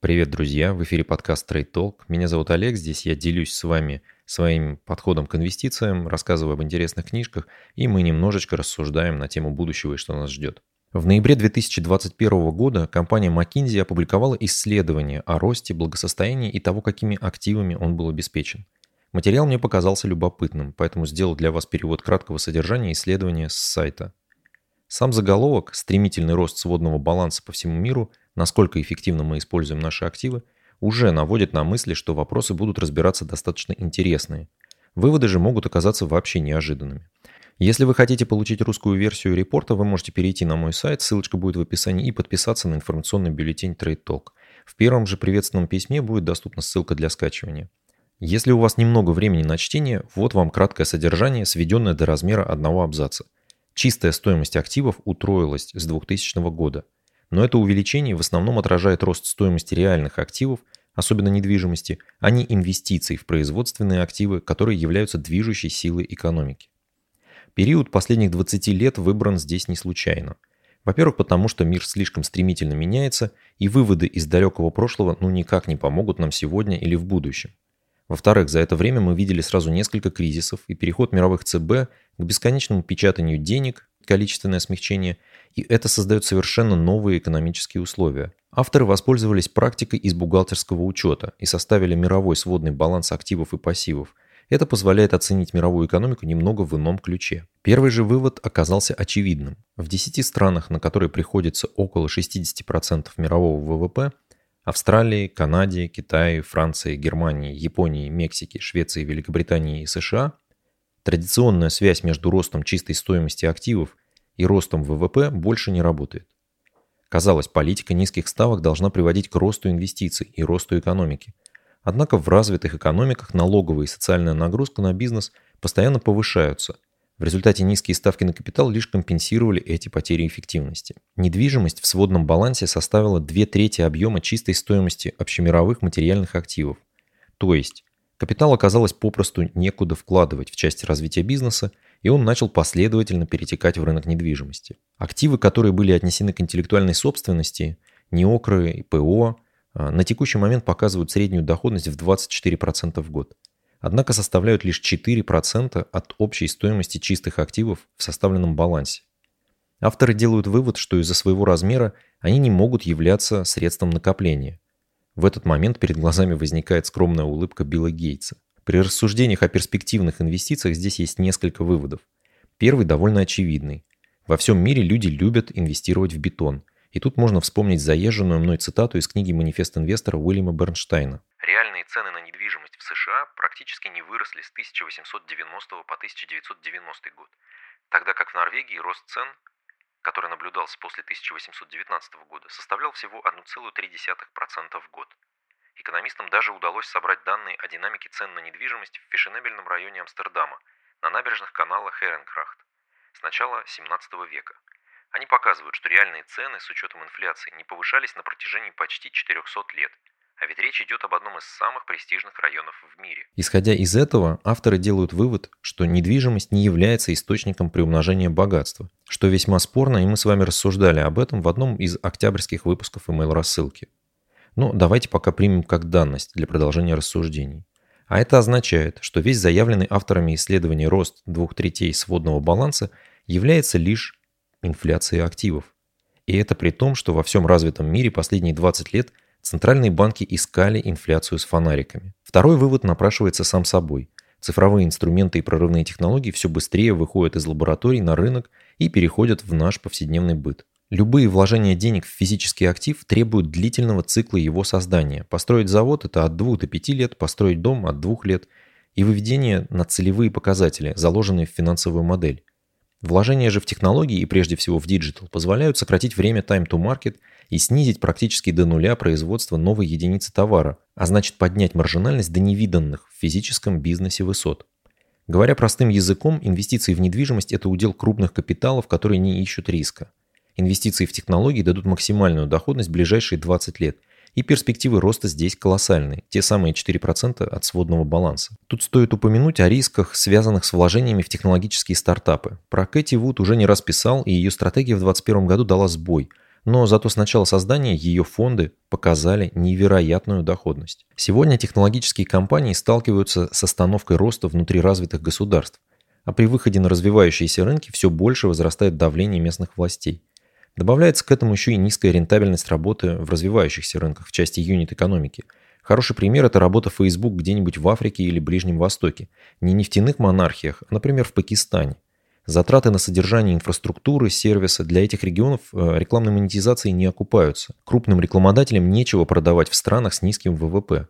Привет, друзья! В эфире подкаст Trade Talk. Меня зовут Олег. Здесь я делюсь с вами своим подходом к инвестициям, рассказываю об интересных книжках, и мы немножечко рассуждаем на тему будущего и что нас ждет. В ноябре 2021 года компания McKinsey опубликовала исследование о росте благосостояния и того, какими активами он был обеспечен. Материал мне показался любопытным, поэтому сделал для вас перевод краткого содержания исследования с сайта. Сам заголовок «Стремительный рост сводного баланса по всему миру насколько эффективно мы используем наши активы, уже наводит на мысли, что вопросы будут разбираться достаточно интересные. Выводы же могут оказаться вообще неожиданными. Если вы хотите получить русскую версию репорта, вы можете перейти на мой сайт, ссылочка будет в описании, и подписаться на информационный бюллетень Trade Talk. В первом же приветственном письме будет доступна ссылка для скачивания. Если у вас немного времени на чтение, вот вам краткое содержание, сведенное до размера одного абзаца. Чистая стоимость активов утроилась с 2000 года – но это увеличение в основном отражает рост стоимости реальных активов, особенно недвижимости, а не инвестиций в производственные активы, которые являются движущей силой экономики. Период последних 20 лет выбран здесь не случайно. Во-первых, потому что мир слишком стремительно меняется, и выводы из далекого прошлого ну никак не помогут нам сегодня или в будущем. Во-вторых, за это время мы видели сразу несколько кризисов и переход мировых ЦБ к бесконечному печатанию денег, количественное смягчение, и это создает совершенно новые экономические условия. Авторы воспользовались практикой из бухгалтерского учета и составили мировой сводный баланс активов и пассивов. Это позволяет оценить мировую экономику немного в ином ключе. Первый же вывод оказался очевидным. В 10 странах, на которые приходится около 60% мирового ВВП, Австралии, Канаде, Китае, Франции, Германии, Японии, Мексике, Швеции, Великобритании и США, традиционная связь между ростом чистой стоимости активов и ростом ВВП больше не работает. Казалось, политика низких ставок должна приводить к росту инвестиций и росту экономики. Однако в развитых экономиках налоговая и социальная нагрузка на бизнес постоянно повышаются. В результате низкие ставки на капитал лишь компенсировали эти потери эффективности. Недвижимость в сводном балансе составила две трети объема чистой стоимости общемировых материальных активов. То есть капитал оказалось попросту некуда вкладывать в части развития бизнеса, и он начал последовательно перетекать в рынок недвижимости. Активы, которые были отнесены к интеллектуальной собственности, НИОКРы и ПО, а, на текущий момент показывают среднюю доходность в 24% в год. Однако составляют лишь 4% от общей стоимости чистых активов в составленном балансе. Авторы делают вывод, что из-за своего размера они не могут являться средством накопления. В этот момент перед глазами возникает скромная улыбка Билла Гейтса. При рассуждениях о перспективных инвестициях здесь есть несколько выводов. Первый довольно очевидный. Во всем мире люди любят инвестировать в бетон. И тут можно вспомнить заезженную мной цитату из книги «Манифест инвестора» Уильяма Бернштейна. Реальные цены на США практически не выросли с 1890 по 1990 год, тогда как в Норвегии рост цен, который наблюдался после 1819 года, составлял всего 1,3% в год. Экономистам даже удалось собрать данные о динамике цен на недвижимость в фешенебельном районе Амстердама, на набережных канала Херенкрахт, с начала 17 века. Они показывают, что реальные цены с учетом инфляции не повышались на протяжении почти 400 лет, а ведь речь идет об одном из самых престижных районов в мире. Исходя из этого, авторы делают вывод, что недвижимость не является источником приумножения богатства, что весьма спорно, и мы с вами рассуждали об этом в одном из октябрьских выпусков email-рассылки. Но давайте пока примем как данность для продолжения рассуждений. А это означает, что весь заявленный авторами исследования рост двух третей сводного баланса является лишь инфляцией активов. И это при том, что во всем развитом мире последние 20 лет центральные банки искали инфляцию с фонариками. Второй вывод напрашивается сам собой. Цифровые инструменты и прорывные технологии все быстрее выходят из лабораторий на рынок и переходят в наш повседневный быт. Любые вложения денег в физический актив требуют длительного цикла его создания. Построить завод – это от 2 до 5 лет, построить дом – от 2 лет. И выведение на целевые показатели, заложенные в финансовую модель. Вложения же в технологии и прежде всего в digital позволяют сократить время time to market и снизить практически до нуля производство новой единицы товара, а значит поднять маржинальность до невиданных в физическом бизнесе высот. Говоря простым языком, инвестиции в недвижимость – это удел крупных капиталов, которые не ищут риска. Инвестиции в технологии дадут максимальную доходность в ближайшие 20 лет. И перспективы роста здесь колоссальные, те самые 4% от сводного баланса. Тут стоит упомянуть о рисках, связанных с вложениями в технологические стартапы. Про Кэти Вуд уже не раз писал, и ее стратегия в 2021 году дала сбой. но зато с начала создания ее фонды показали невероятную доходность. Сегодня технологические компании сталкиваются с остановкой роста внутри развитых государств, а при выходе на развивающиеся рынки все больше возрастает давление местных властей. Добавляется к этому еще и низкая рентабельность работы в развивающихся рынках в части юнит-экономики. Хороший пример – это работа Facebook где-нибудь в Африке или Ближнем Востоке. Не нефтяных монархиях, а, например, в Пакистане. Затраты на содержание инфраструктуры, сервиса для этих регионов э, рекламной монетизацией не окупаются. Крупным рекламодателям нечего продавать в странах с низким ВВП.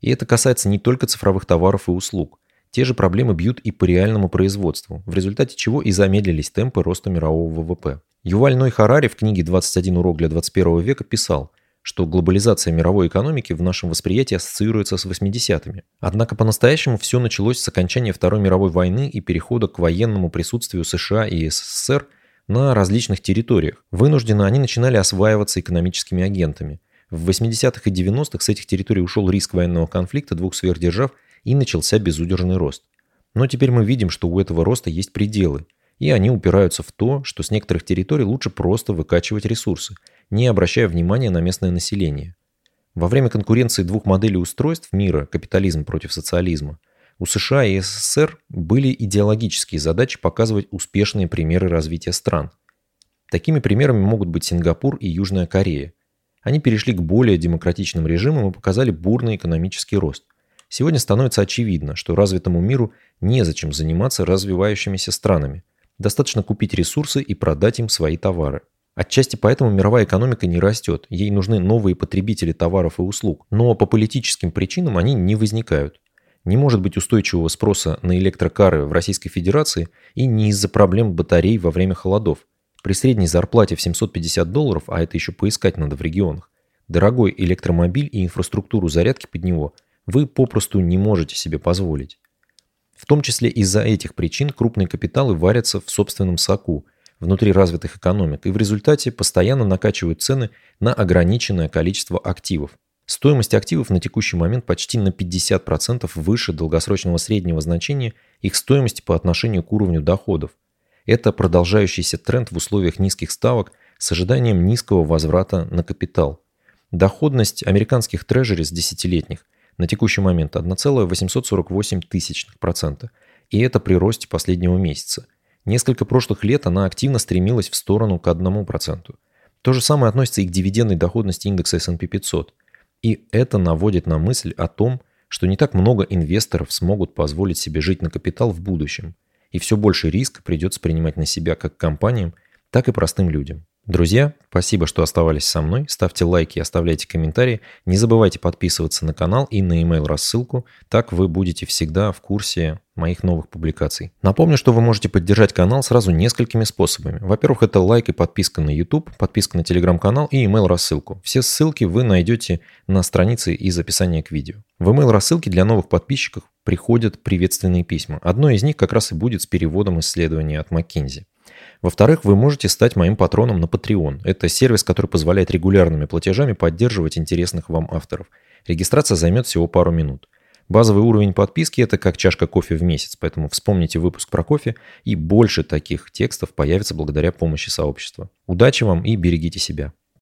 И это касается не только цифровых товаров и услуг. Те же проблемы бьют и по реальному производству, в результате чего и замедлились темпы роста мирового ВВП. Юваль Ной Харари в книге «21 урок для 21 века» писал, что глобализация мировой экономики в нашем восприятии ассоциируется с 80-ми. Однако по-настоящему все началось с окончания Второй мировой войны и перехода к военному присутствию США и СССР на различных территориях. Вынужденно они начинали осваиваться экономическими агентами. В 80-х и 90-х с этих территорий ушел риск военного конфликта двух сверхдержав и начался безудержный рост. Но теперь мы видим, что у этого роста есть пределы, и они упираются в то, что с некоторых территорий лучше просто выкачивать ресурсы – не обращая внимания на местное население. Во время конкуренции двух моделей устройств мира, капитализм против социализма, у США и СССР были идеологические задачи показывать успешные примеры развития стран. Такими примерами могут быть Сингапур и Южная Корея. Они перешли к более демократичным режимам и показали бурный экономический рост. Сегодня становится очевидно, что развитому миру незачем заниматься развивающимися странами. Достаточно купить ресурсы и продать им свои товары. Отчасти поэтому мировая экономика не растет, ей нужны новые потребители товаров и услуг, но по политическим причинам они не возникают. Не может быть устойчивого спроса на электрокары в Российской Федерации и не из-за проблем батарей во время холодов. При средней зарплате в 750 долларов, а это еще поискать надо в регионах, дорогой электромобиль и инфраструктуру зарядки под него вы попросту не можете себе позволить. В том числе из-за этих причин крупные капиталы варятся в собственном соку – внутри развитых экономик и в результате постоянно накачивают цены на ограниченное количество активов. Стоимость активов на текущий момент почти на 50% выше долгосрочного среднего значения их стоимости по отношению к уровню доходов. Это продолжающийся тренд в условиях низких ставок с ожиданием низкого возврата на капитал. Доходность американских трежерис десятилетних на текущий момент 1,848%, и это при росте последнего месяца – Несколько прошлых лет она активно стремилась в сторону к 1%. То же самое относится и к дивидендной доходности индекса S&P 500. И это наводит на мысль о том, что не так много инвесторов смогут позволить себе жить на капитал в будущем. И все больше риска придется принимать на себя как компаниям, так и простым людям. Друзья, спасибо, что оставались со мной. Ставьте лайки, оставляйте комментарии. Не забывайте подписываться на канал и на email рассылку. Так вы будете всегда в курсе моих новых публикаций. Напомню, что вы можете поддержать канал сразу несколькими способами. Во-первых, это лайк и подписка на YouTube, подписка на телеграм-канал и email рассылку. Все ссылки вы найдете на странице из описания к видео. В email рассылке для новых подписчиков приходят приветственные письма. Одно из них как раз и будет с переводом исследования от McKinsey. Во-вторых, вы можете стать моим патроном на Patreon. Это сервис, который позволяет регулярными платежами поддерживать интересных вам авторов. Регистрация займет всего пару минут. Базовый уровень подписки – это как чашка кофе в месяц, поэтому вспомните выпуск про кофе, и больше таких текстов появится благодаря помощи сообщества. Удачи вам и берегите себя.